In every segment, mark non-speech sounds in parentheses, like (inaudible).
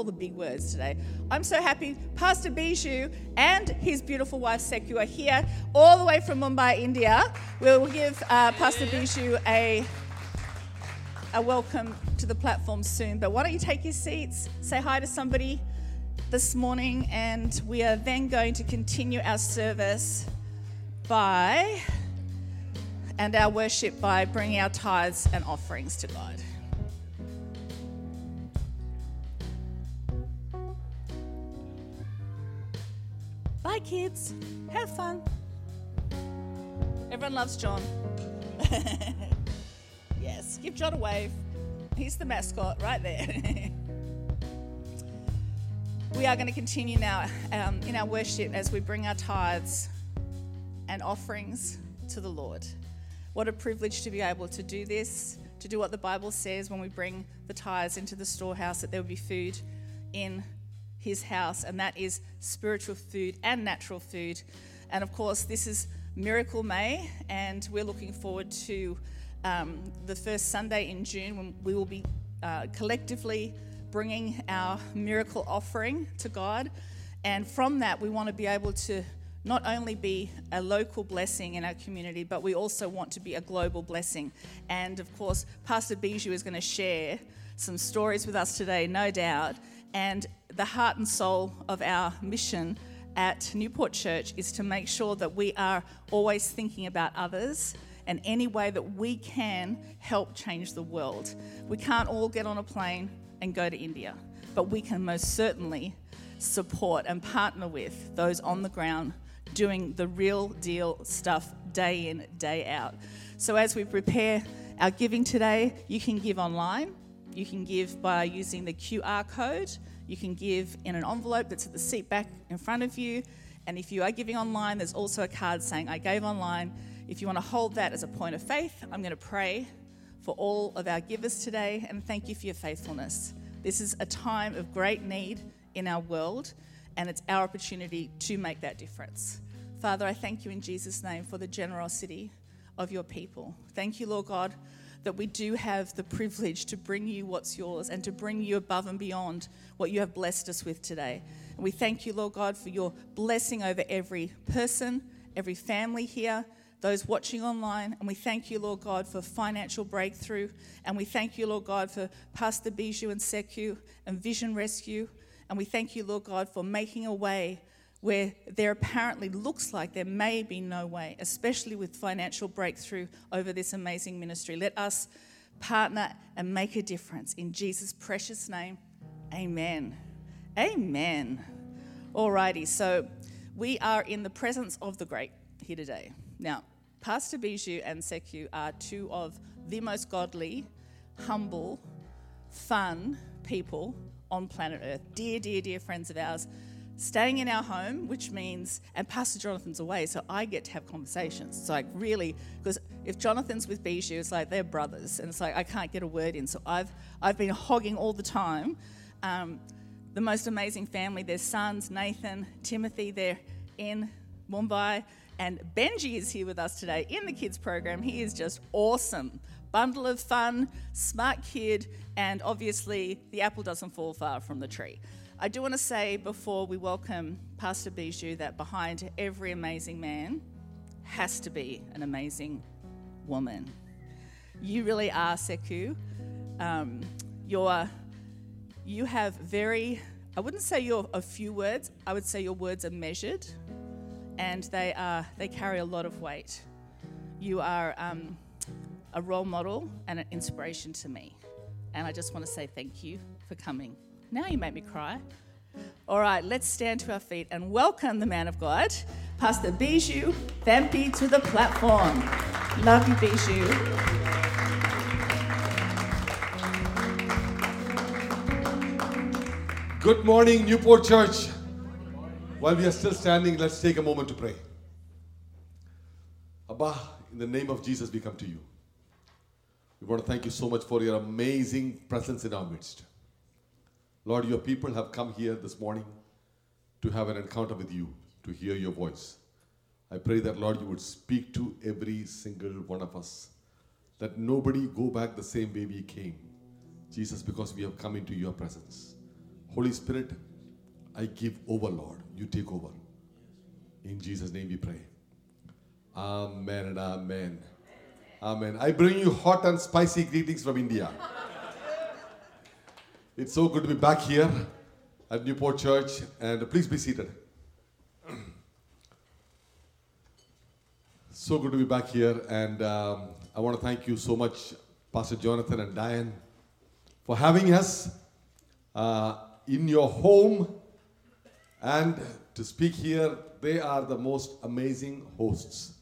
all the big words today. I'm so happy Pastor Biju and his beautiful wife Seku are here all the way from Mumbai, India. We will give uh, Pastor Biju a, a welcome to the platform soon. But why don't you take your seats, say hi to somebody this morning, and we are then going to continue our service by and our worship by bringing our tithes and offerings to God. Kids. Have fun. Everyone loves John. (laughs) yes, give John a wave. He's the mascot right there. (laughs) we are going to continue now um, in our worship as we bring our tithes and offerings to the Lord. What a privilege to be able to do this, to do what the Bible says when we bring the tithes into the storehouse, that there will be food in his house, and that is spiritual food and natural food. And of course, this is Miracle May, and we're looking forward to um, the first Sunday in June when we will be uh, collectively bringing our miracle offering to God. And from that, we want to be able to not only be a local blessing in our community, but we also want to be a global blessing. And of course, Pastor Biju is going to share some stories with us today, no doubt. And the heart and soul of our mission at Newport Church is to make sure that we are always thinking about others and any way that we can help change the world. We can't all get on a plane and go to India, but we can most certainly support and partner with those on the ground doing the real deal stuff day in, day out. So as we prepare our giving today, you can give online, you can give by using the QR code you can give in an envelope that's at the seat back in front of you. And if you are giving online, there's also a card saying, I gave online. If you want to hold that as a point of faith, I'm going to pray for all of our givers today and thank you for your faithfulness. This is a time of great need in our world, and it's our opportunity to make that difference. Father, I thank you in Jesus' name for the generosity of your people. Thank you, Lord God, that we do have the privilege to bring you what's yours and to bring you above and beyond what you have blessed us with today. And we thank you, Lord God, for your blessing over every person, every family here, those watching online. And we thank you, Lord God, for financial breakthrough. And we thank you, Lord God, for Pastor Biju and Seku and Vision Rescue. And we thank you, Lord God, for making a way where there apparently looks like there may be no way, especially with financial breakthrough over this amazing ministry. Let us partner and make a difference. In Jesus' precious name, amen. Amen. Alrighty, so we are in the presence of the great here today. Now, Pastor Biju and Seku are two of the most godly, humble, fun people on planet Earth. Dear, dear, dear friends of ours staying in our home, which means, and Pastor Jonathan's away, so I get to have conversations. It's like really, because if Jonathan's with Biju, it's like they're brothers, and it's like I can't get a word in. So I've I've been hogging all the time. Um, the most amazing family. Their sons, Nathan, Timothy. They're in Mumbai, and Benji is here with us today in the kids program. He is just awesome. Bundle of fun, smart kid, and obviously the apple doesn't fall far from the tree. I do want to say before we welcome Pastor Biju that behind every amazing man has to be an amazing woman. You really are, Seku. Um, you're, you have very, I wouldn't say you're a few words, I would say your words are measured and they, are, they carry a lot of weight. You are um, a role model and an inspiration to me. And I just want to say thank you for coming. Now you make me cry. All right, let's stand to our feet and welcome the man of God, Pastor Biju Thampi, to the platform. Love you, Biju. Good morning, Newport Church. While we are still standing, let's take a moment to pray. Abba, in the name of Jesus, we come to you. We want to thank you so much for your amazing presence in our midst. Lord, your people have come here this morning to have an encounter with you, to hear your voice. I pray that, Lord, you would speak to every single one of us, that nobody go back the same way we came. Jesus, because we have come into your presence. Holy Spirit, I give over, Lord. You take over. In Jesus' name we pray. Amen and amen. Amen. I bring you hot and spicy greetings from India. It's so good to be back here at Newport Church, and please be seated. So good to be back here, and um, I want to thank you so much, Pastor Jonathan and Diane, for having us uh, in your home and to speak here. They are the most amazing hosts.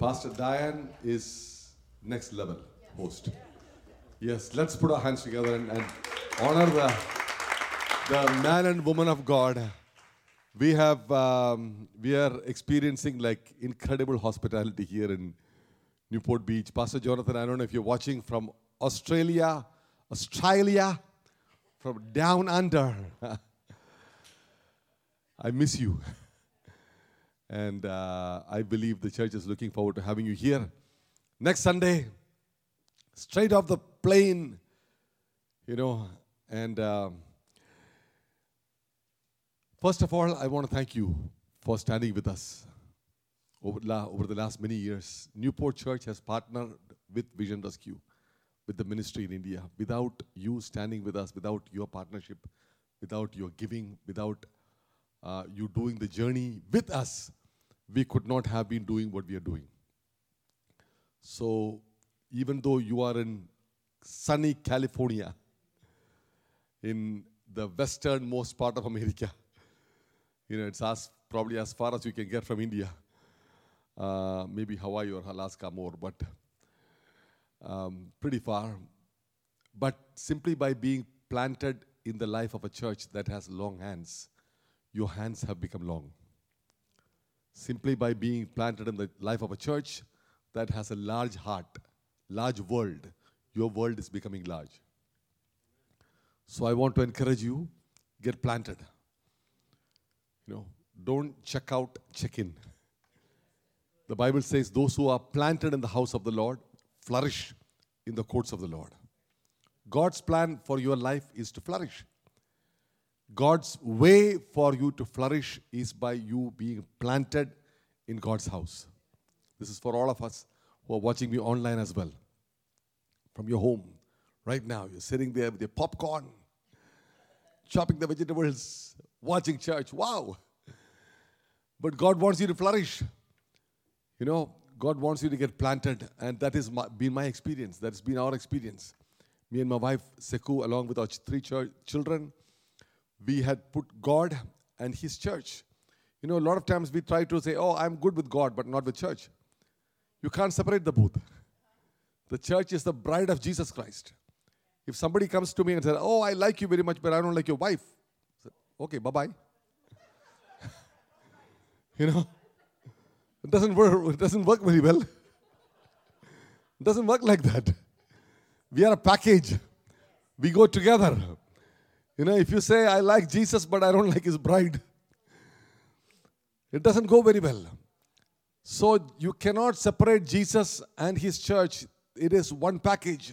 Pastor Diane is next level host. Yes, let's put our hands together and, and honor the, the man and woman of God. We have um, we are experiencing like incredible hospitality here in Newport Beach. Pastor Jonathan, I don't know if you're watching from Australia, Australia, from down under. (laughs) I miss you. (laughs) And uh, I believe the church is looking forward to having you here. Next Sunday, straight off the plane, you know. And um, first of all, I want to thank you for standing with us over, la- over the last many years. Newport Church has partnered with Vision Rescue, with the ministry in India. Without you standing with us, without your partnership, without your giving, without uh, you doing the journey with us, we could not have been doing what we are doing. So, even though you are in sunny California, in the westernmost part of America, you know, it's as probably as far as you can get from India. Uh, maybe Hawaii or Alaska more, but um, pretty far. But simply by being planted in the life of a church that has long hands, your hands have become long. Simply by being planted in the life of a church that has a large heart, large world, your world is becoming large. So I want to encourage you get planted. You know, don't check out, check in. The Bible says those who are planted in the house of the Lord flourish in the courts of the Lord. God's plan for your life is to flourish. God's way for you to flourish is by you being planted in God's house. This is for all of us who are watching me online as well. From your home, right now, you're sitting there with your popcorn, chopping the vegetables, watching church. Wow! But God wants you to flourish. You know, God wants you to get planted, and that has been my experience. That's been our experience. Me and my wife, Seku, along with our three ch- children, we had put God and His church. You know, a lot of times we try to say, oh, I'm good with God, but not with church. You can't separate the both. The church is the bride of Jesus Christ. If somebody comes to me and says, oh, I like you very much, but I don't like your wife, said, okay, bye bye. (laughs) you know, it doesn't work, it doesn't work very well. It doesn't work like that. We are a package. We go together. You know, if you say, I like Jesus, but I don't like his bride, it doesn't go very well. So you cannot separate Jesus and his church. It is one package.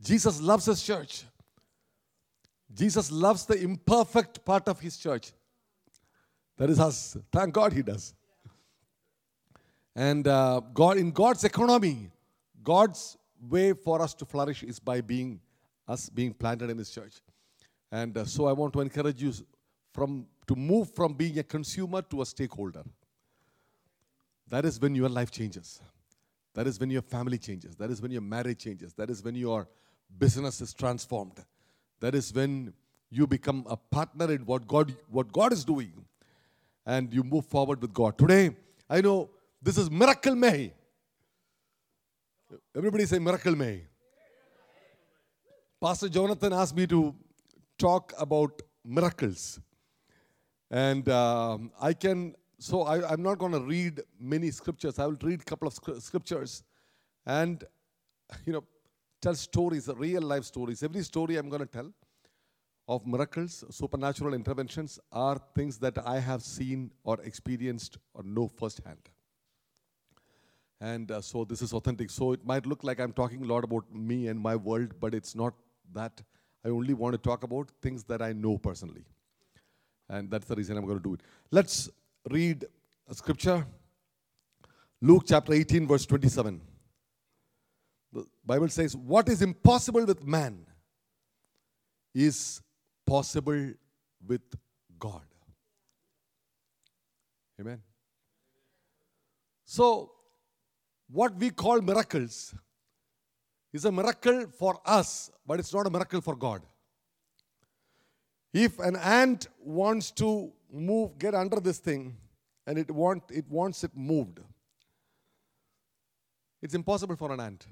Jesus loves his church. Jesus loves the imperfect part of his church. That is us. Thank God he does. And uh, God, in God's economy, God's way for us to flourish is by being us being planted in His church. And uh, so I want to encourage you from to move from being a consumer to a stakeholder. That is when your life changes. That is when your family changes. That is when your marriage changes. That is when your business is transformed. That is when you become a partner in what God what God is doing, and you move forward with God. Today, I know this is Miracle May. Everybody say Miracle May. Pastor Jonathan asked me to talk about miracles. And um, I can, so I, am not going to read many scriptures. I will read a couple of scriptures and, (laughs) you know, tell stories, real life stories. Every story I'm going to tell of miracles, supernatural interventions, are things that I have seen or experienced or know firsthand. And uh, so this is authentic. So it might look like I'm talking a lot about me and my world, but it's not that. I only want to talk about things that I know personally. And that's the reason I'm going to do it. Let's read a scripture Luke chapter 18, verse 27. The Bible says, What is impossible with man is possible with God. Amen. So, what we call miracles is a miracle for us, but it's not a miracle for God. If an ant wants to move, get under this thing, and it, want, it wants it moved, it's impossible for an ant.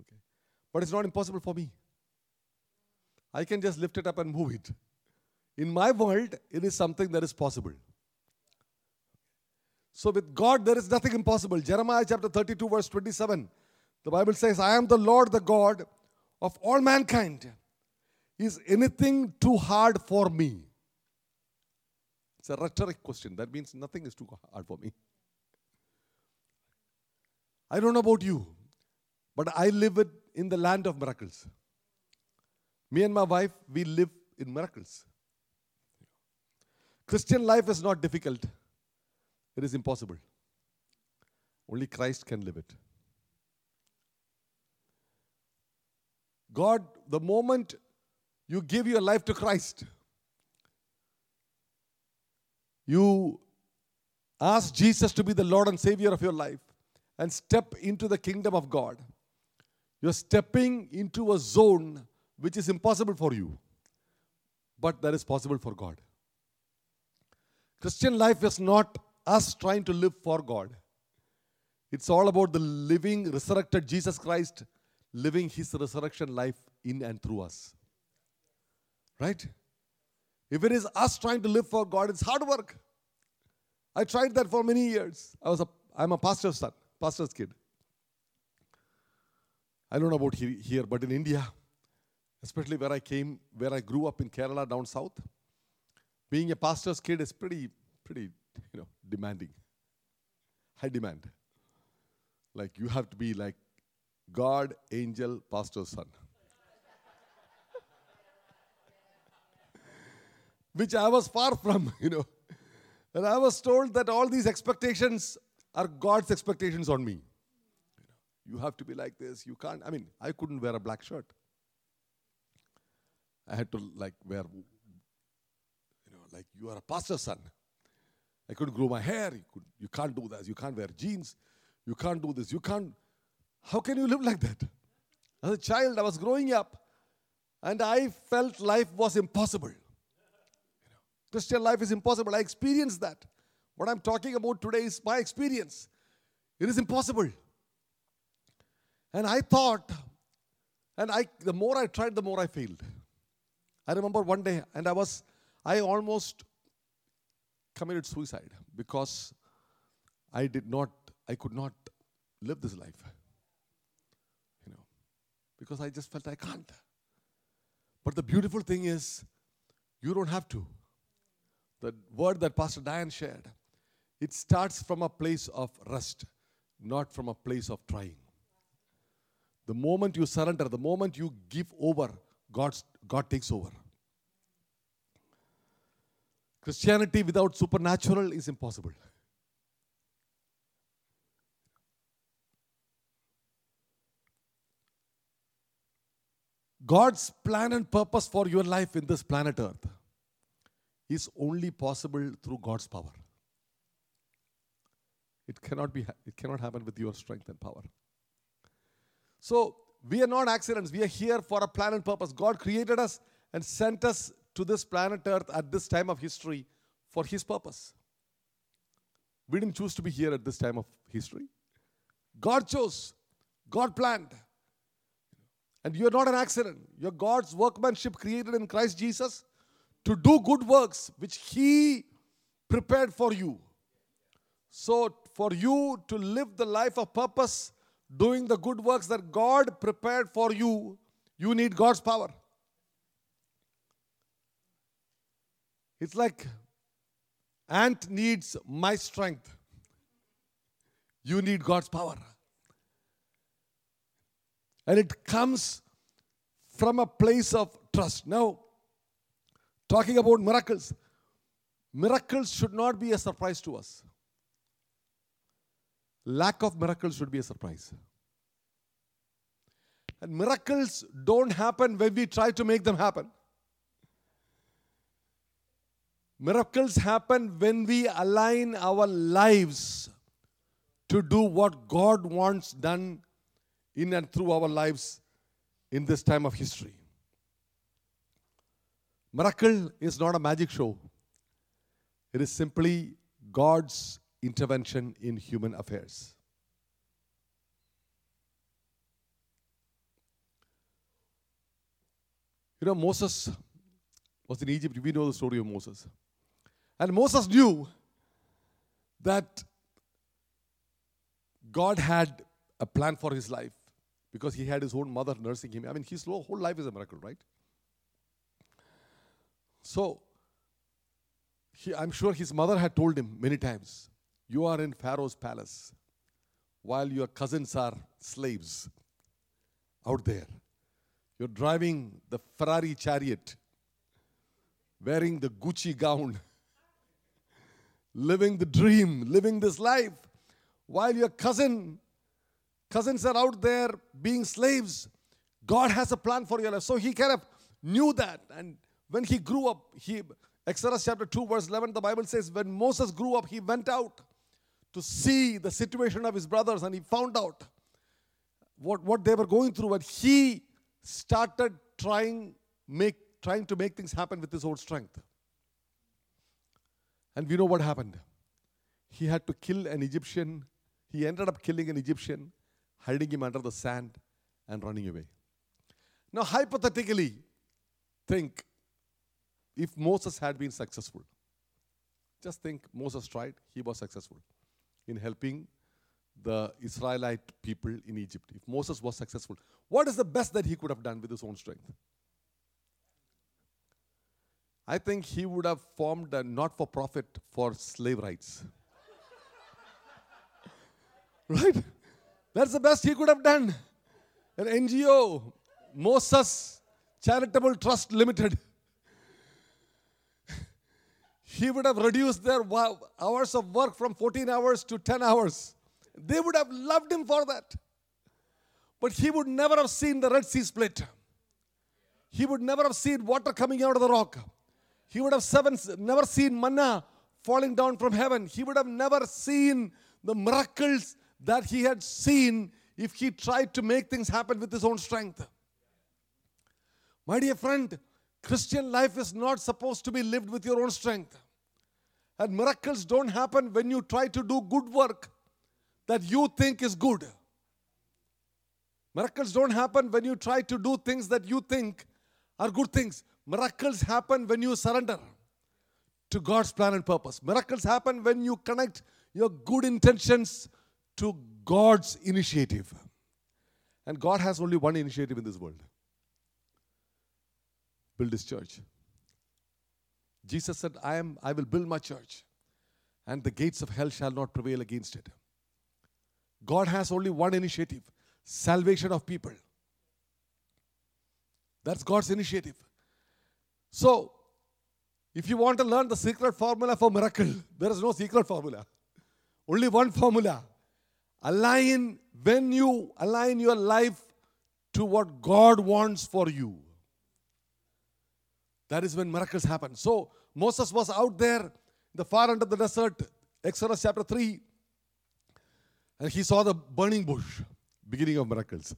Okay. But it's not impossible for me. I can just lift it up and move it. In my world, it is something that is possible. So with God, there is nothing impossible. Jeremiah chapter 32, verse 27. The Bible says, I am the Lord, the God of all mankind. Is anything too hard for me? It's a rhetoric question. That means nothing is too hard for me. I don't know about you, but I live it in the land of miracles. Me and my wife, we live in miracles. Christian life is not difficult, it is impossible. Only Christ can live it. God, the moment you give your life to Christ, you ask Jesus to be the Lord and Savior of your life and step into the kingdom of God. You're stepping into a zone which is impossible for you, but that is possible for God. Christian life is not us trying to live for God. It's all about the living, resurrected Jesus Christ living his resurrection life in and through us. Right? If it is us trying to live for God, it's hard work. I tried that for many years. I was a, I'm a pastor's son, pastor's kid. I don't know about here, but in India, especially where I came, where I grew up in Kerala down south, being a pastor's kid is pretty, pretty, you know, demanding. High demand. Like you have to be like God, angel, pastor's son. Which I was far from, (laughs) you know. And I was told that all these expectations are God's expectations on me. You have to be like this. You can't. I mean, I couldn't wear a black shirt. I had to like wear, you know, like you are a pastor's son. I couldn't grow my hair. You, could, you can't do this. You can't wear jeans. You can't do this. You can't. How can you live (laughs) like that? As a child, I was growing up and I felt life was impossible. Christian life is impossible. I experienced that. What I'm talking about today is my experience. It is impossible. And I thought, and I the more I tried, the more I failed. I remember one day, and I was, I almost committed suicide because I did not, I could not live this life. You know, because I just felt I can't. But the beautiful thing is, you don't have to. The word that Pastor Diane shared, it starts from a place of rest, not from a place of trying. The moment you surrender, the moment you give over, God's, God takes over. Christianity without supernatural is impossible. God's plan and purpose for your life in this planet Earth is only possible through God's power. It cannot, be, it cannot happen with your strength and power. So, we are not accidents. We are here for a plan and purpose. God created us and sent us to this planet Earth at this time of history for His purpose. We didn't choose to be here at this time of history. God chose, God planned. And you're not an accident. You're God's workmanship created in Christ Jesus to do good works which He prepared for you. So, for you to live the life of purpose, doing the good works that God prepared for you, you need God's power. It's like ant needs my strength. You need God's power. And it comes from a place of trust. Now, talking about miracles, miracles should not be a surprise to us. Lack of miracles should be a surprise. And miracles don't happen when we try to make them happen. Miracles happen when we align our lives to do what God wants done in and through our lives in this time of history. Miracle is not a magic show, it is simply God's intervention in human affairs. You know, Moses was in Egypt. We know the story of Moses. And Moses knew that God had a plan for his life because he had his own mother nursing him. I mean, his whole life is a miracle, right? So, he, I'm sure his mother had told him many times, You are in Pharaoh's palace while your cousins are slaves out there. You're driving the Ferrari chariot, wearing the Gucci gown, living the dream, living this life, while your cousin, cousins are out there being slaves. God has a plan for your life. So he kind of knew that. And when he grew up, he Exodus chapter 2, verse 11, the Bible says, when Moses grew up, he went out to see the situation of his brothers and he found out what, what they were going through. And he started trying, make, trying to make things happen with his own strength. And we know what happened. He had to kill an Egyptian. He ended up killing an Egyptian, hiding him under the sand, and running away. Now, hypothetically, think if Moses had been successful. Just think Moses tried, he was successful in helping the Israelite people in Egypt. If Moses was successful, what is the best that he could have done with his own strength? I think he would have formed a not for profit for slave rights. (laughs) right? That's the best he could have done. An NGO, Moses Charitable Trust Limited. He would have reduced their hours of work from 14 hours to 10 hours. They would have loved him for that. But he would never have seen the Red Sea split. He would never have seen water coming out of the rock. He would have seven, never seen manna falling down from heaven. He would have never seen the miracles that he had seen if he tried to make things happen with his own strength. My dear friend, Christian life is not supposed to be lived with your own strength. And miracles don't happen when you try to do good work that you think is good. Miracles don't happen when you try to do things that you think are good things. Miracles happen when you surrender to God's plan and purpose. Miracles happen when you connect your good intentions to God's initiative. And God has only one initiative in this world build his church. Jesus said, I, am, I will build my church, and the gates of hell shall not prevail against it. God has only one initiative salvation of people. That's God's initiative. So, if you want to learn the secret formula for miracle, there is no secret formula. Only one formula. Align when you align your life to what God wants for you. That is when miracles happen. So Moses was out there, the far end of the desert, Exodus chapter 3, and he saw the burning bush, beginning of miracles.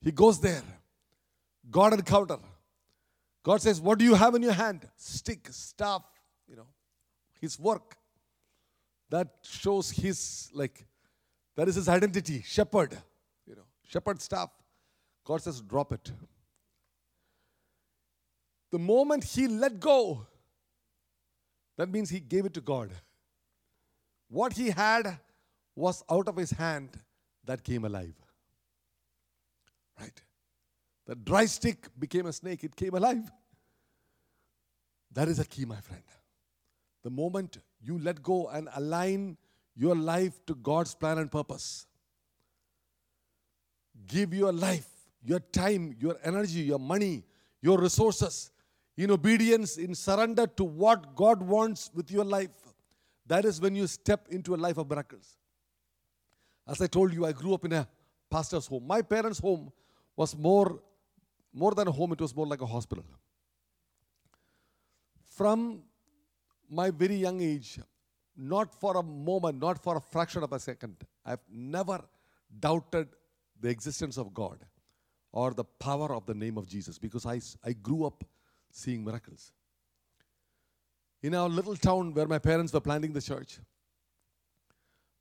He goes there, God encounter. God says, What do you have in your hand? Stick, staff, you know, his work. That shows his, like, that is his identity, shepherd, you know, shepherd staff. God says, Drop it. The moment he let go, that means he gave it to God. What he had was out of his hand that came alive. Right? The dry stick became a snake, it came alive. That is a key, my friend. The moment you let go and align your life to God's plan and purpose, give your life your time, your energy, your money, your resources in obedience, in surrender to what God wants with your life, that is when you step into a life of miracles. As I told you, I grew up in a pastor's home. My parents' home was more, more than a home, it was more like a hospital. From my very young age, not for a moment, not for a fraction of a second, I've never doubted the existence of God or the power of the name of Jesus because I, I grew up seeing miracles. In our little town where my parents were planting the church,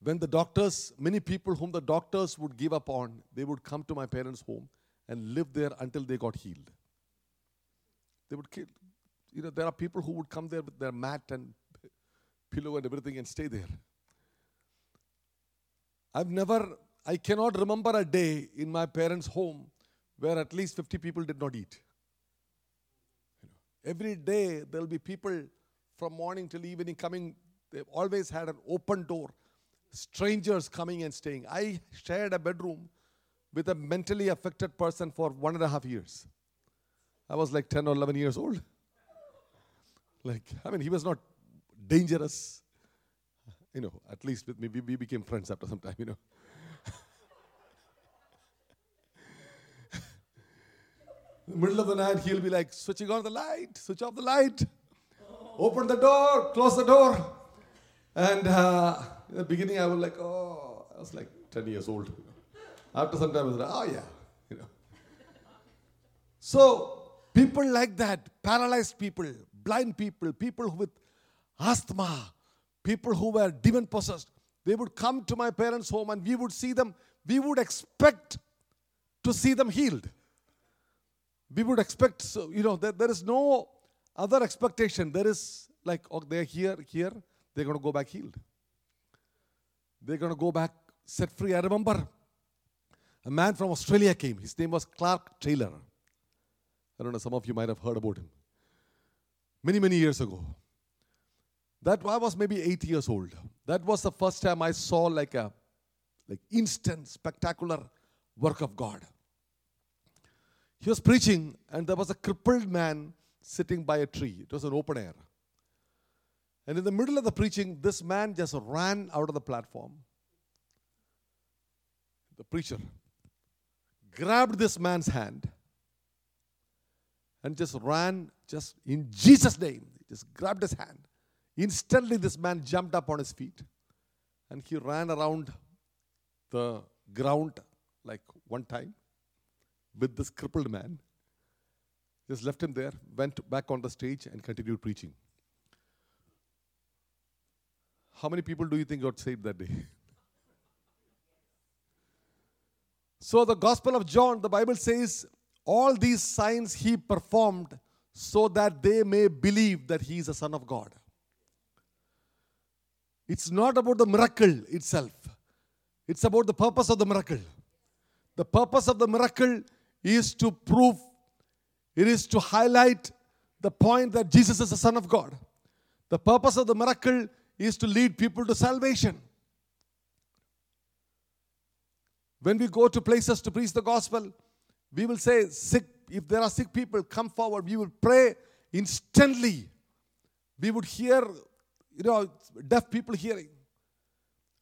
when the doctors, many people whom the doctors would give up on, they would come to my parents' home and live there until they got healed. They would kill. You know, there are people who would come there with their mat and pillow and everything and stay there. I've never, I cannot remember a day in my parents' home where at least 50 people did not eat. Every day there'll be people from morning till evening coming. They've always had an open door. Strangers coming and staying. I shared a bedroom with a mentally affected person for one and a half years. I was like 10 or 11 years old. Like, I mean, he was not dangerous. You know, at least with me, we, we became friends after some time, you know. In the middle of the night, he'll be like, switching on the light, switch off the light, open the door, close the door. And uh, in the beginning, I was like, oh, I was like 10 years old. After some time, I was like, oh, yeah, you know. So, people like that, paralyzed people, blind people, people with asthma, people who were demon possessed, they would come to my parents' home and we would see them, we would expect to see them healed we would expect, so, you know, there, there is no other expectation. There is like, oh, they're here, here, they're going to go back healed. They're going to go back set free. I remember a man from Australia came. His name was Clark Taylor. I don't know, some of you might have heard about him. Many, many years ago. That I was maybe eight years old. That was the first time I saw like a like instant, spectacular work of God. He was preaching, and there was a crippled man sitting by a tree. It was an open air. And in the middle of the preaching, this man just ran out of the platform. The preacher grabbed this man's hand and just ran, just in Jesus' name, just grabbed his hand. Instantly, this man jumped up on his feet and he ran around the ground like one time with this crippled man. Just left him there, went back on the stage, and continued preaching. How many people do you think got saved that day? (laughs) so, the Gospel of John, the Bible says, all these signs he performed so that they may believe that he is a Son of God. It's not about the miracle itself, it's about the purpose of the miracle. The purpose of the miracle is to prove, it is to highlight the point that Jesus is the Son of God. The purpose of the miracle is to lead people to salvation. When we go to places to preach the gospel, we will say, sick, if there are sick people, come forward. We will pray instantly. We would hear, you know, deaf people hearing,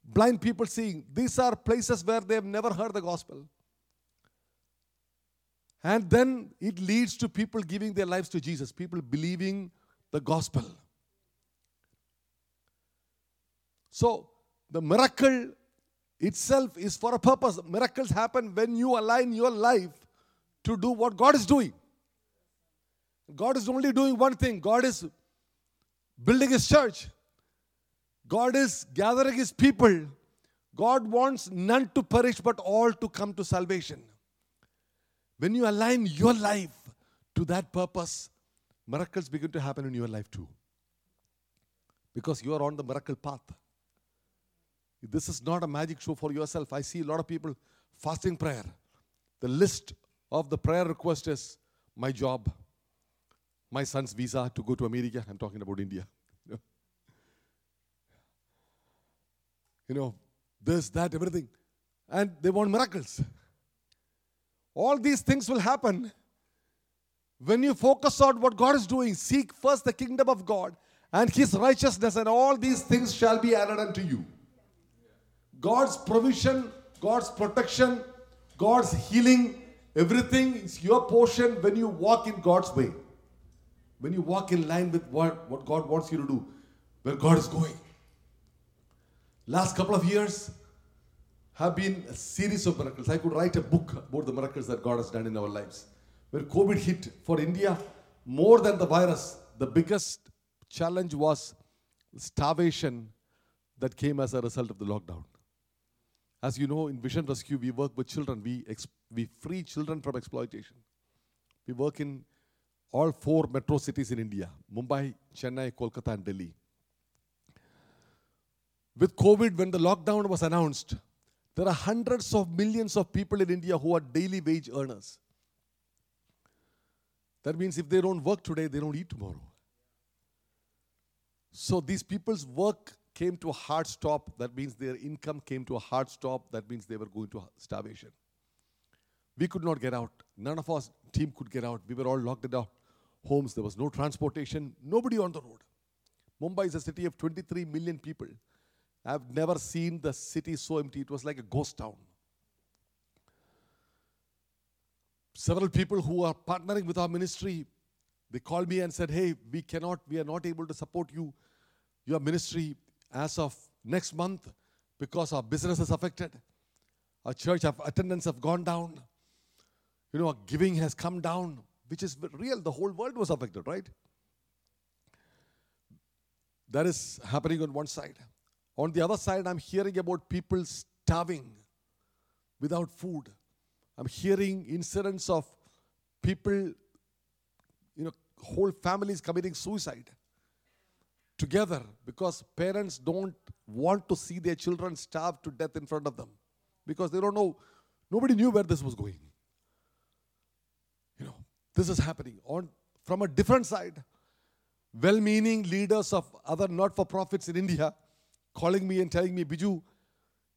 blind people seeing. These are places where they have never heard the gospel. And then it leads to people giving their lives to Jesus, people believing the gospel. So, the miracle itself is for a purpose. Miracles happen when you align your life to do what God is doing. God is only doing one thing God is building His church, God is gathering His people. God wants none to perish but all to come to salvation. When you align your life to that purpose, miracles begin to happen in your life too. Because you are on the miracle path. This is not a magic show for yourself. I see a lot of people fasting prayer. The list of the prayer request is my job, my son's visa to go to America. I'm talking about India. (laughs) You know this, that, everything. And they want miracles. All these things will happen when you focus on what God is doing. Seek first the kingdom of God and his righteousness, and all these things shall be added unto you. God's provision, God's protection, God's healing, everything is your portion when you walk in God's way. When you walk in line with what, what God wants you to do, where God is going. Last couple of years have been a series of miracles. I could write a book about the miracles that God has done in our lives. When COVID hit for India, more than the virus, the biggest challenge was starvation that came as a result of the lockdown. As you know, in Vision Rescue, we work with children. We, ex- we free children from exploitation. We work in all four metro cities in India Mumbai, Chennai, Kolkata, and Delhi. With COVID, when the lockdown was announced, there are hundreds of millions of people in India who are daily wage earners. That means if they don't work today, they don't eat tomorrow. So these people's work came to a hard stop. That means their income came to a hard stop. That means they were going to starvation. We could not get out. None of our team could get out. We were all locked in our homes. There was no transportation, nobody on the road. Mumbai is a city of 23 million people. I've never seen the city so empty. It was like a ghost town. Several people who are partnering with our ministry, they called me and said, Hey, we cannot, we are not able to support you, your ministry as of next month because our business is affected. Our church attendance have gone down. You know, our giving has come down, which is real. The whole world was affected, right? That is happening on one side. On the other side, I'm hearing about people starving without food. I'm hearing incidents of people, you know, whole families committing suicide together because parents don't want to see their children starve to death in front of them because they don't know, nobody knew where this was going. You know, this is happening. On from a different side, well-meaning leaders of other not-for-profits in India calling me and telling me, Biju,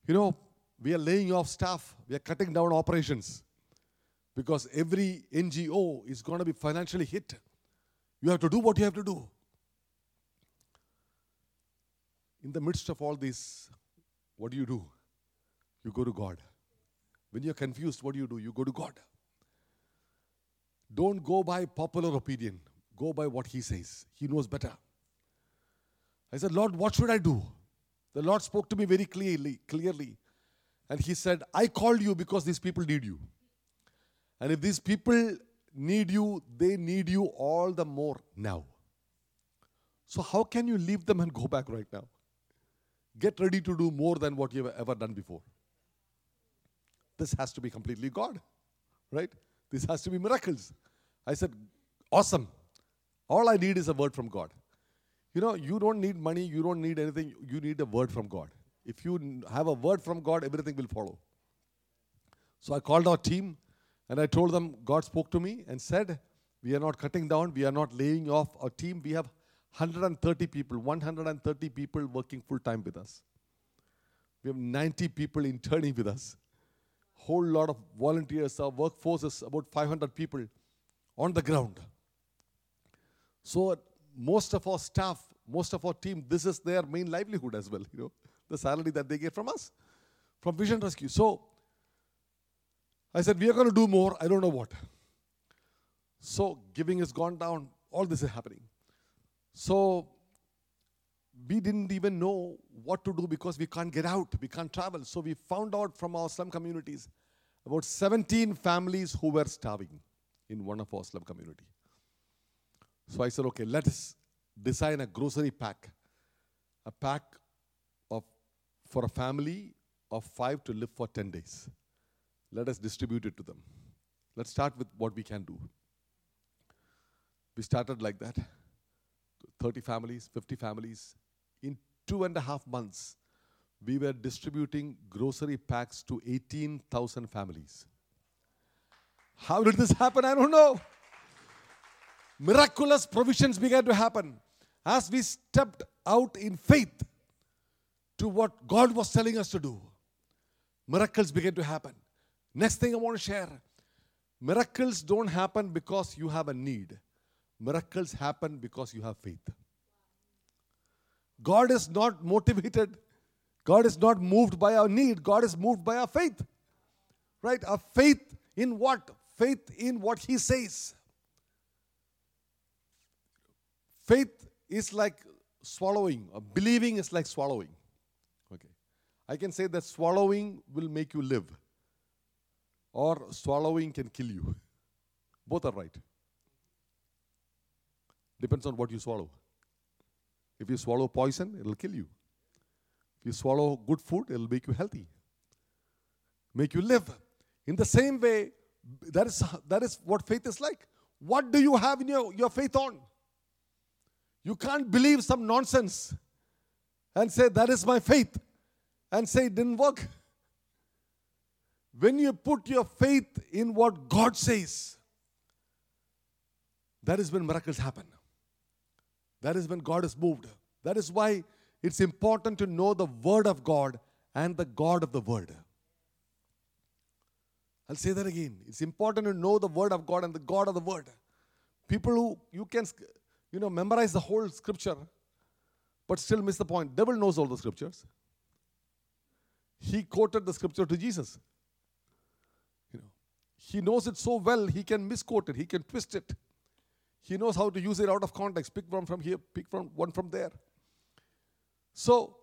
you know, we are laying off staff, we are cutting down operations because every NGO is going to be financially hit. You have to do what you have to do. In the midst of all this, what do you do? You go to God. When you're confused, what do you do? You go to God. Don't go by popular opinion. Go by what He says. He knows better. I said, Lord, what should I do? The Lord spoke to me very clearly, clearly. And He said, I called you because these people need you. And if these people need you, they need you all the more now. So, how can you leave them and go back right now? Get ready to do more than what you've ever done before. This has to be completely God, right? This has to be miracles. I said, Awesome. All I need is a word from God. You know, you don't need money, you don't need anything, you need a word from God. If you have a word from God, everything will follow. So I called our team and I told them, God spoke to me and said, We are not cutting down, we are not laying off our team. We have 130 people, 130 people working full time with us. We have 90 people interning with us. Whole lot of volunteers, our workforce is about 500 people on the ground. So most of our staff, most of our team, this is their main livelihood as well, you know, the salary that they get from us, from Vision Rescue. So I said, we are going to do more. I don't know what. So giving has gone down. All this is happening. So we didn't even know what to do because we can't get out, we can't travel. So we found out from our slum communities about 17 families who were starving in one of our slum community. So I said, okay, let us design a grocery pack, a pack of for a family of five to live for 10 days. Let us distribute it to them. Let's start with what we can do. We started like that 30 families, 50 families. In two and a half months, we were distributing grocery packs to 18,000 families. How did this happen? I don't know. Miraculous provisions began to happen as we stepped out in faith to what God was telling us to do. Miracles began to happen. Next thing I want to share Miracles don't happen because you have a need. Miracles happen because you have faith. God is not motivated. God is not moved by our need. God is moved by our faith. Right? Our faith in what? Faith in what He says. Faith is like swallowing, or believing is like swallowing. Okay. I can say that swallowing will make you live, or swallowing can kill you. (laughs) Both are right. Depends on what you swallow. If you swallow poison, it'll kill you. If you swallow good food, it'll make you healthy, make you live. In the same way, that is, that is what faith is like. What do you have in your, your faith on? You can't believe some nonsense and say, That is my faith, and say it didn't work. When you put your faith in what God says, that is when miracles happen. That is when God is moved. That is why it's important to know the Word of God and the God of the Word. I'll say that again. It's important to know the Word of God and the God of the Word. People who you can, you know, memorize the whole Scripture, but still miss the point. Devil knows all the Scriptures. He quoted the Scripture to Jesus. You know, he knows it so well he can misquote it. He can twist it. He knows how to use it out of context. Pick one from here, pick from one from there. So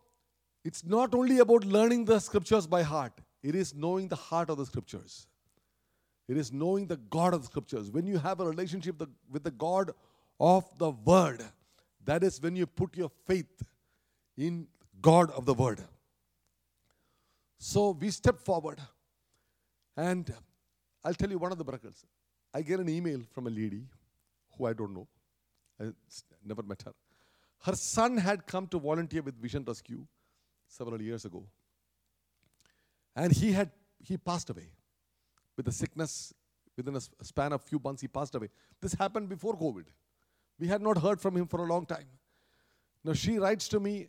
it's not only about learning the scriptures by heart, it is knowing the heart of the scriptures. It is knowing the God of the scriptures. When you have a relationship with the God of the word, that is when you put your faith in God of the word. So we step forward, and I'll tell you one of the miracles. I get an email from a lady who I don't know. I never met her. Her son had come to volunteer with Vision Rescue several years ago. And he had he passed away with a sickness within a span of few months he passed away. This happened before COVID. We had not heard from him for a long time. Now she writes to me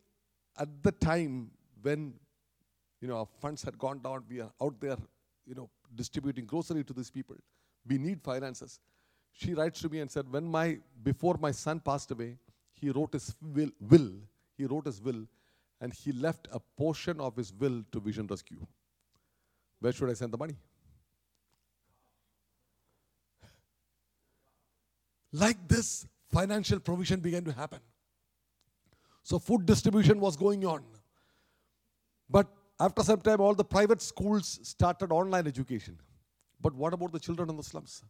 at the time when you know our funds had gone down, we are out there, you know, distributing grocery to these people. We need finances she writes to me and said, when my, before my son passed away, he wrote his will, will, he wrote his will, and he left a portion of his will to Vision Rescue. Where should I send the money? Like this, financial provision began to happen. So food distribution was going on. But after some time, all the private schools started online education. But what about the children in the slums?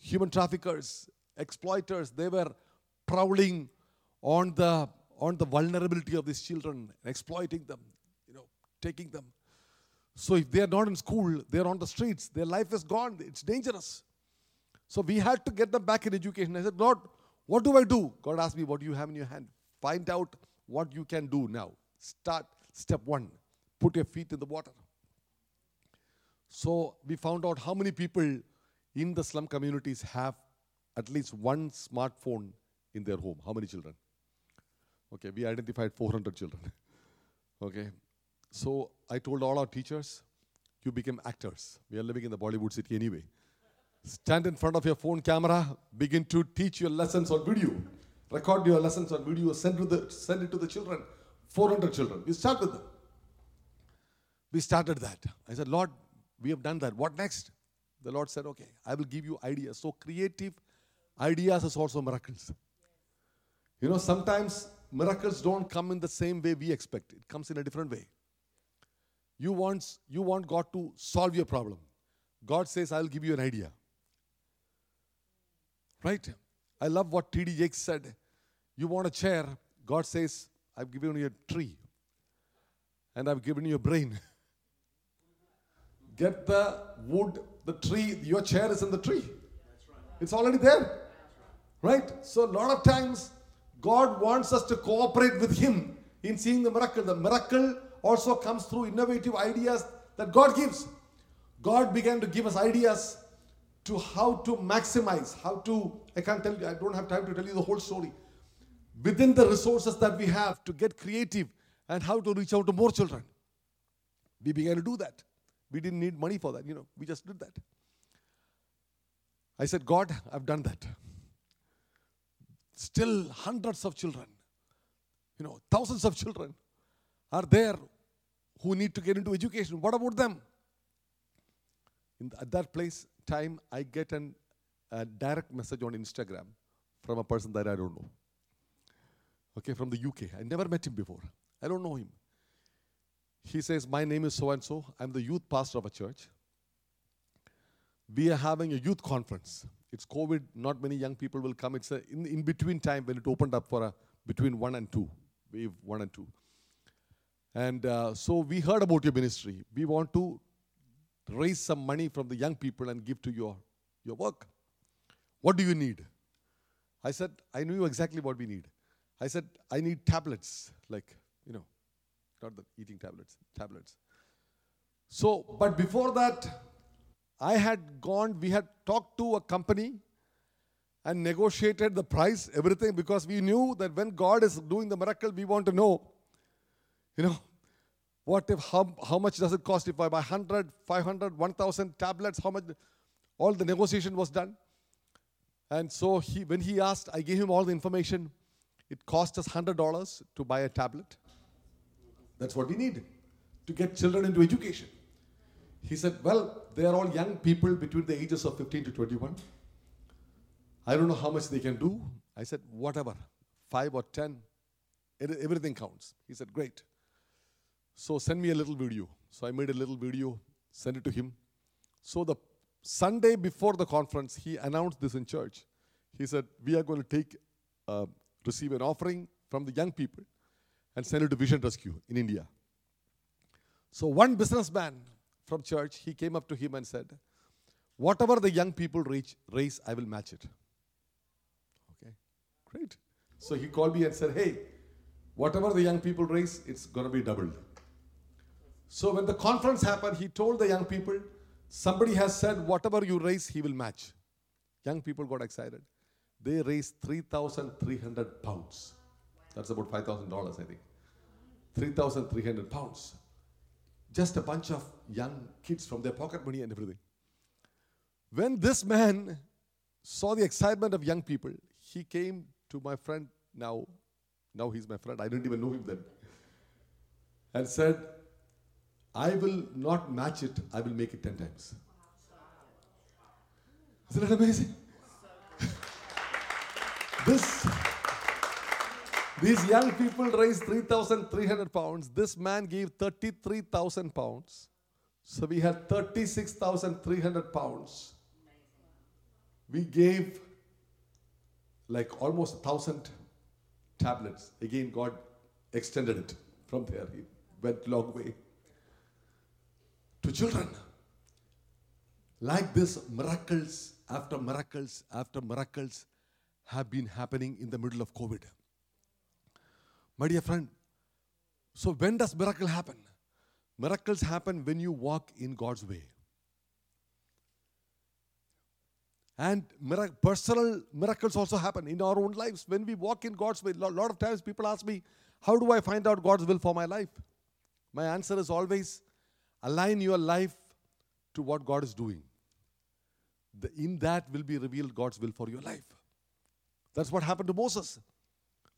human traffickers, exploiters, they were prowling on the, on the vulnerability of these children, exploiting them, you know, taking them. So if they are not in school, they are on the streets, their life is gone, it's dangerous. So we had to get them back in education. I said, Lord, what do I do? God asked me, What do you have in your hand? Find out what you can do now. Start step one put your feet in the water. So we found out how many people in the slum communities have at least one smartphone in their home. How many children? Okay, we identified 400 children. (laughs) okay, so I told all our teachers, you become actors. We are living in the Bollywood city anyway. Stand in front of your phone camera, begin to teach your lessons on video. Record your lessons on video, send, to the, send it to the children. 400 children. We start with them. We started that. I said, Lord, we have done that. What next? the Lord said, Okay, I will give you ideas. So, creative ideas is also miracles. You know, sometimes miracles don't come in the same way we expect, it comes in a different way. You want, you want God to solve your problem. God says, I'll give you an idea. Right? I love what T.D. Jakes said. You want a chair, God says, I've given you a tree and I've given you a brain. Get the wood the tree, your chair is in the tree. It's already there. Right? So, a lot of times, God wants us to cooperate with Him in seeing the miracle. The miracle also comes through innovative ideas that God gives. God began to give us ideas to how to maximize, how to, I can't tell you, I don't have time to tell you the whole story. Within the resources that we have to get creative and how to reach out to more children. We began to do that. We didn't need money for that, you know, we just did that. I said, God, I've done that. Still, hundreds of children, you know, thousands of children are there who need to get into education. What about them? In at that place, time, I get an, a direct message on Instagram from a person that I don't know. Okay, from the UK. I never met him before. I don't know him. He says, My name is so and so. I'm the youth pastor of a church. We are having a youth conference. It's COVID, not many young people will come. It's in, in between time when it opened up for a between one and two, wave one and two. And uh, so we heard about your ministry. We want to raise some money from the young people and give to your, your work. What do you need? I said, I knew exactly what we need. I said, I need tablets, like, you know, not the eating tablets, tablets. So, but before that, I had gone, we had talked to a company and negotiated the price, everything, because we knew that when God is doing the miracle, we want to know, you know, what if, how, how much does it cost if I buy 100, 500, 1000 tablets, how much, all the negotiation was done. And so he, when he asked, I gave him all the information. It cost us $100 to buy a tablet. That's what we need to get children into education. He said, Well, they are all young people between the ages of 15 to 21. I don't know how much they can do. I said, Whatever, five or 10, it- everything counts. He said, Great. So send me a little video. So I made a little video, sent it to him. So the Sunday before the conference, he announced this in church. He said, We are going to take, uh, receive an offering from the young people and send it to Vision Rescue in India. So one businessman from church, he came up to him and said, Whatever the young people reach, raise, I will match it. Okay, great. So he called me and said, Hey, whatever the young people raise, it's going to be doubled. So when the conference happened, he told the young people, somebody has said, whatever you raise, he will match. Young people got excited. They raised 3,300 pounds. That's about $5,000, I think. 3,300 pounds. Just a bunch of young kids from their pocket money and everything. When this man saw the excitement of young people, he came to my friend now. Now he's my friend. I didn't even know him then. And said, I will not match it, I will make it 10 times. Isn't that amazing? (laughs) this, these young people raised 3,300 pounds. This man gave 33,000 pounds. So we had 36,300 pounds. We gave like almost a thousand tablets. Again, God extended it from there. He went long way to children. Like this, miracles after miracles after miracles have been happening in the middle of COVID. My dear friend, so when does miracle happen? Miracles happen when you walk in God's way. And personal miracles also happen in our own lives when we walk in God's way. A lot of times people ask me, How do I find out God's will for my life? My answer is always align your life to what God is doing. The- in that will be revealed God's will for your life. That's what happened to Moses.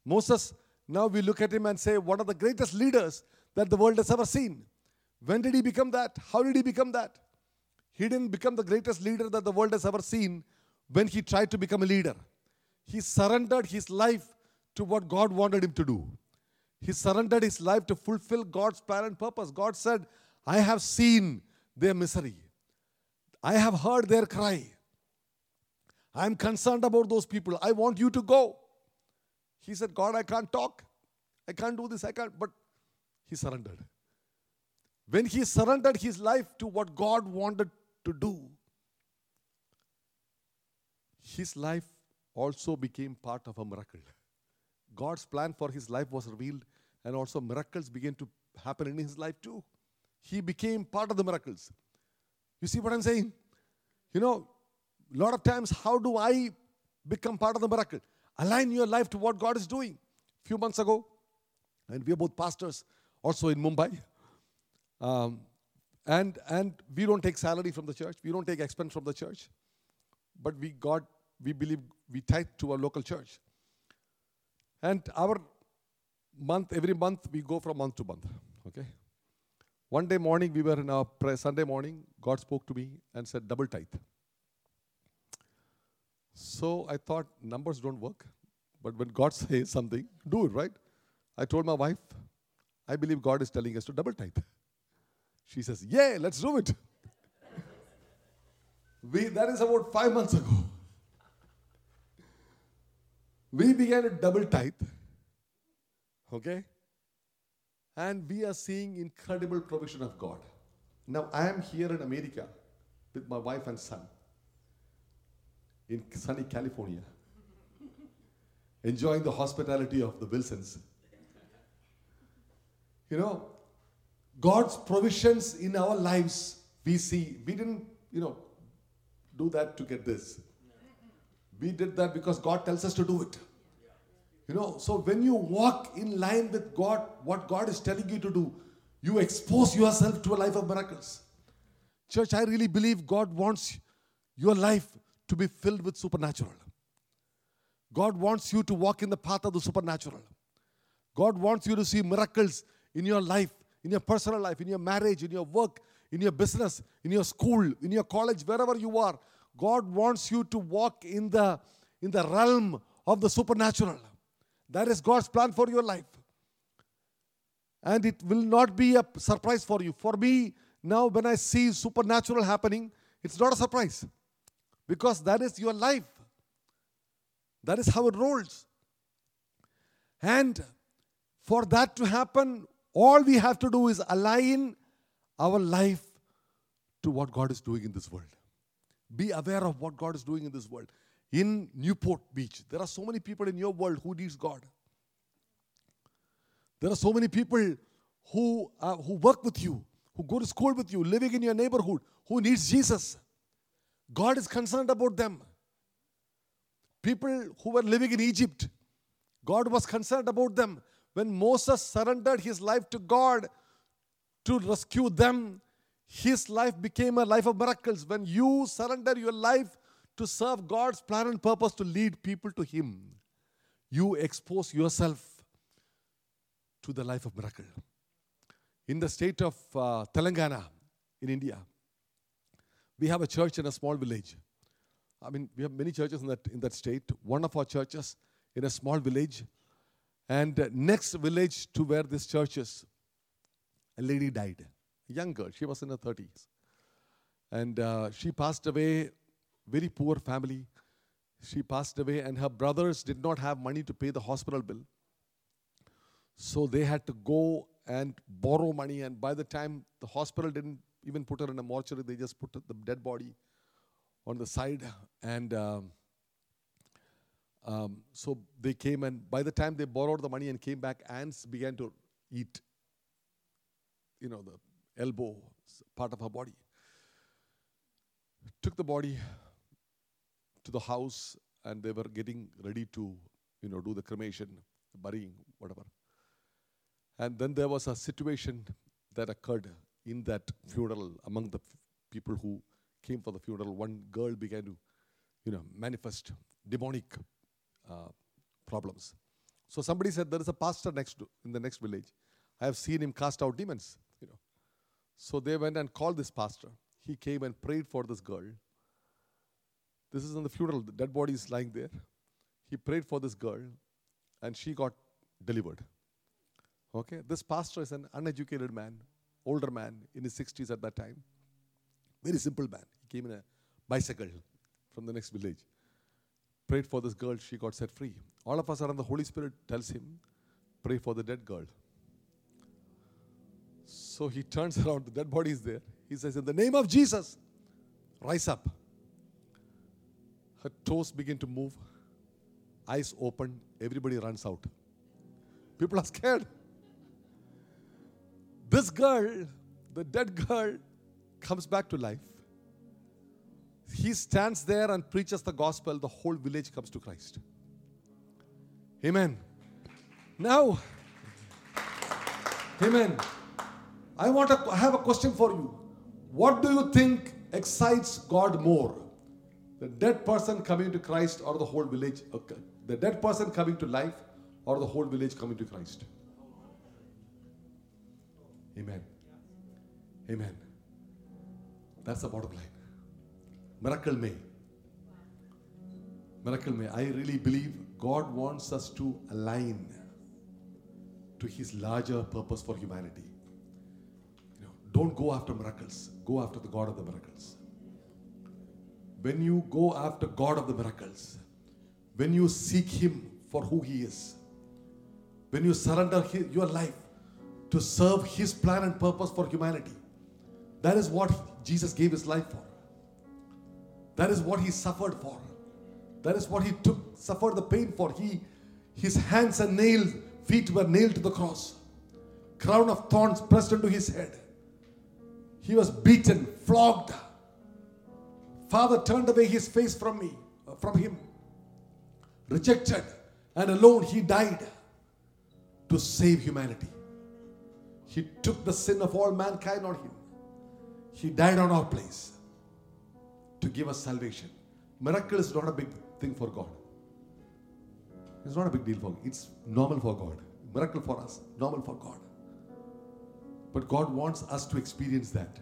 Moses, now we look at him and say, one of the greatest leaders that the world has ever seen. When did he become that? How did he become that? He didn't become the greatest leader that the world has ever seen when he tried to become a leader. He surrendered his life to what God wanted him to do. He surrendered his life to fulfill God's plan and purpose. God said, I have seen their misery. I have heard their cry. I am concerned about those people. I want you to go. He said, God, I can't talk. I can't do this. I can't. But he surrendered. When he surrendered his life to what God wanted to do, his life also became part of a miracle. God's plan for his life was revealed, and also miracles began to happen in his life too. He became part of the miracles. You see what I'm saying? You know, a lot of times, how do I become part of the miracle? Align your life to what God is doing. A few months ago, and we are both pastors also in Mumbai. Um, and, and we don't take salary from the church, we don't take expense from the church. but we got, we believe, we tithe to our local church. And our month, every month, we go from month to month. Okay? One day morning, we were in our prayer, Sunday morning, God spoke to me and said, double tithe. So I thought numbers don't work, but when God (laughs) says something, do it, right? I told my wife, I believe God is telling us to double tithe. She says, Yeah, let's do it. we, that is about five months ago. We began a double tithe. Okay? And we are seeing incredible provision of God. Now, I am here in America with my wife and son in sunny California, (laughs) enjoying the hospitality of the Wilsons. You know, God's provisions in our lives, we see. We didn't, you know, do that to get this. We did that because God tells us to do it. You know, so when you walk in line with God, what God is telling you to do, you expose yourself to a life of miracles. Church, I really believe God wants your life to be filled with supernatural. God wants you to walk in the path of the supernatural. God wants you to see miracles in your life, in your personal life, in your marriage, in your work, in your business, in your school, in your college, wherever you are. God wants you to walk in the, in the realm of the supernatural. That is God's plan for your life. And it will not be a surprise for you. For me, now when I see supernatural happening, it's not a surprise because that is your life. That is how it rolls. And for that to happen, all we have to do is align our life to what God is doing in this world. Be aware of what God is doing in this world. In Newport Beach, there are so many people in your world who needs God. There are so many people who, uh, who work with you, who go to school with you, living in your neighborhood, who needs Jesus. God is concerned about them. People who were living in Egypt, God was concerned about them. When Moses surrendered his life to God to rescue them, his life became a life of miracles. When you surrender your life to serve God's plan and purpose to lead people to Him, you expose yourself to the life of miracle. In the state of uh, Telangana, in India, we have a church in a small village. I mean, we have many churches in that, in that state. One of our churches in a small village. And uh, next village to where this church is, a lady died. A young girl. She was in her 30s. And uh, she passed away, very poor family. She passed away, and her brothers did not have money to pay the hospital bill. So they had to go and borrow money. And by the time the hospital didn't even put her in a mortuary, they just put the dead body on the side. And um, um, so they came, and by the time they borrowed the money and came back, ants began to eat, you know, the elbow part of her body. Took the body to the house, and they were getting ready to, you know, do the cremation, burying, whatever. And then there was a situation that occurred in that funeral among the people who came for the funeral. One girl began to, you know, manifest demonic uh, problems. So somebody said there is a pastor next to, in the next village. I have seen him cast out demons. You know, so they went and called this pastor. He came and prayed for this girl. This is in the funeral. The dead body is lying there. He prayed for this girl, and she got delivered. Okay, this pastor is an uneducated man, older man in his 60s at that time. Very simple man. He came in a bicycle from the next village. Prayed for this girl, she got set free. All of us are, the Holy Spirit tells him, pray for the dead girl. So he turns (laughs) around, the dead body is there. He says, In the name of Jesus, rise up. Her toes begin to move, eyes open, everybody runs out. People are scared. This girl, the dead girl, comes back to life. He stands there and preaches the gospel. The whole village comes to Christ. Amen. Now, Amen. I want to I have a question for you. What do you think excites God more? The dead person coming to Christ or the whole village, the dead person coming to life or the whole village coming to Christ. Amen. Amen. That's the bottom line. Miracle may. Miracle may. I really believe God wants us to align to His larger purpose for humanity. You know, don't go after miracles. Go after the God of the miracles. When you go after God of the miracles, when you seek Him for who He is, when you surrender hi- your life to serve His plan and purpose for humanity, that is what Jesus gave His life for. That is what He suffered for. That is what He took, suffered the pain for. He, His hands and nailed feet were nailed to the cross. Crown of thorns pressed into His head. He was beaten, flogged. Father turned away His face from me, uh, from Him. Rejected and alone He died to save humanity. He took the sin of all mankind on Him. He died on our place to give us salvation. Miracle is not a big thing for God. It's not a big deal for God. It's normal for God. Miracle for us, normal for God. But God wants us to experience that.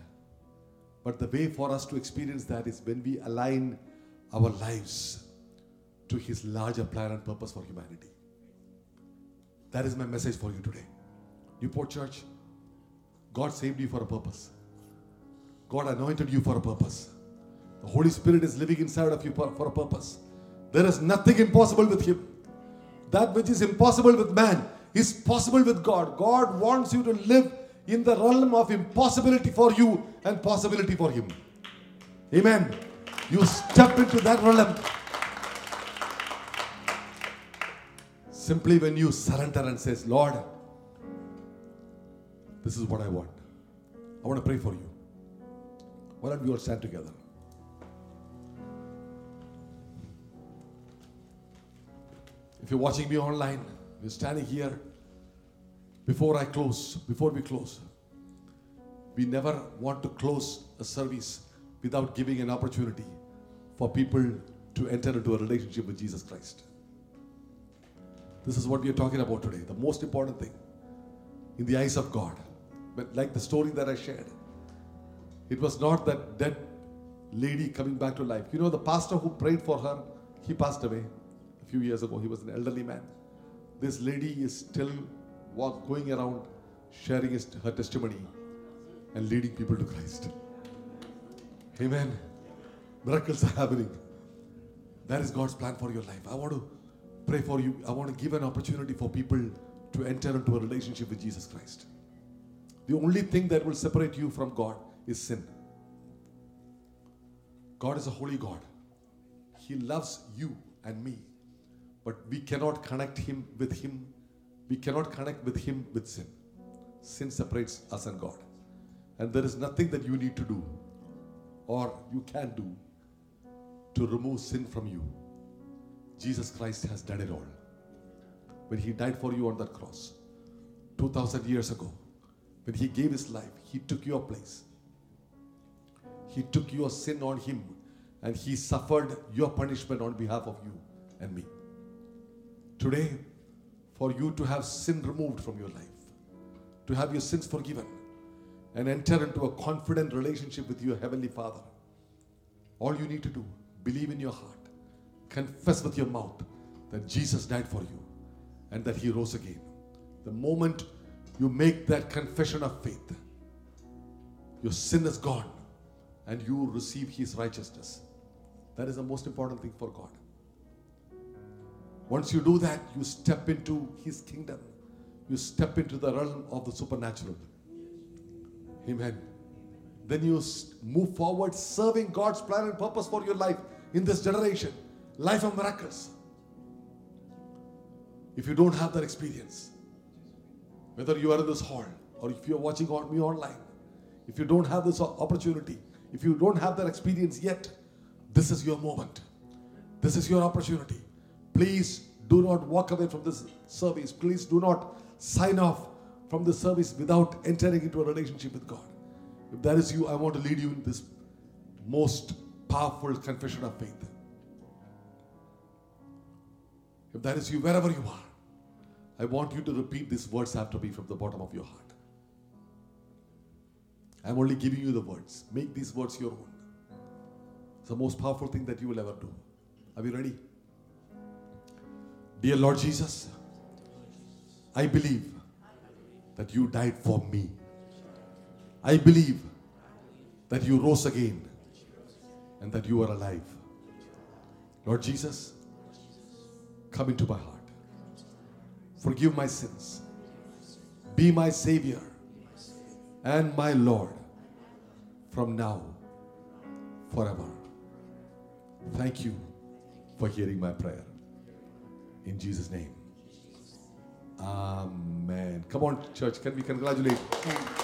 But the way for us to experience that is when we align our lives to His larger plan and purpose for humanity. That is my message for you today. Newport Church, God saved you for a purpose. God anointed you for a purpose. The Holy Spirit is living inside of you for, a purpose. There is nothing impossible with Him. That which is impossible with man is possible with God. God wants you to live in the realm of impossibility for you and possibility for Him. Amen. You step into that realm simply when you surrender and says, Lord, this is what I want. I want to pray for you. Why don't we all stand together? If you're watching me online, you're standing here. Before I close, before we close, we never want to close a service without giving an opportunity for people to enter into a relationship with Jesus Christ. This is what we are talking about today. The most important thing in the eyes of God. But like the story that I shared, it was not that dead lady coming back to life. You know, the pastor who prayed for her, he passed away a few years ago. He was an elderly man. This lady is still walk, going around sharing his, her testimony and leading people to Christ. Amen. Miracles are happening. That is God's plan for your life. I want to pray for you. I want to give an opportunity for people to enter into a relationship with Jesus Christ. The only thing that will separate you from God is sin. God is a holy God. He loves you and me. But we cannot connect him with him. We cannot connect with him with sin. Sin separates us and God. And there is nothing that you need to do or you can do to remove sin from you. Jesus Christ has done it all. When he died for you on that cross, 2000 years ago, when he gave his life, he took your place. He took your sin on him and he suffered your punishment on behalf of you and me. Today, for you to have sin removed from your life, to have your sins forgiven, and enter into a confident relationship with your Heavenly Father, all you need to do, believe in your heart, confess with your mouth that Jesus died for you and that He rose again. The moment you make that confession of faith, your sin is gone and you receive His righteousness. That is the most important thing for God. Once you do that, you step into His kingdom. You step into the realm of the supernatural. Amen. Then you move forward serving God's plan and purpose for your life in this generation. Life of miracles. If you don't have that experience, whether you are in this hall or if you're watching on me online, if you don't have this opportunity, if you don't have that experience yet, this is your moment. This is your opportunity. Please do not walk away from this service. Please do not sign off from the service without entering into a relationship with God. If that is you, I want to lead you in this most powerful confession of faith. If that is you, wherever you are, I want you to repeat these words after me from the bottom of your heart. I'm only giving you the words. Make these words your own. It's the most powerful thing that you will ever do. Are you ready? Dear Lord Jesus, I believe that you died for me. I believe that you rose again and that you are alive. Lord Jesus, come into my heart. Forgive my sins. Be my Savior and my Lord from now forever. Thank you for hearing my prayer. In Jesus' name. Amen. Come on, church. Can we congratulate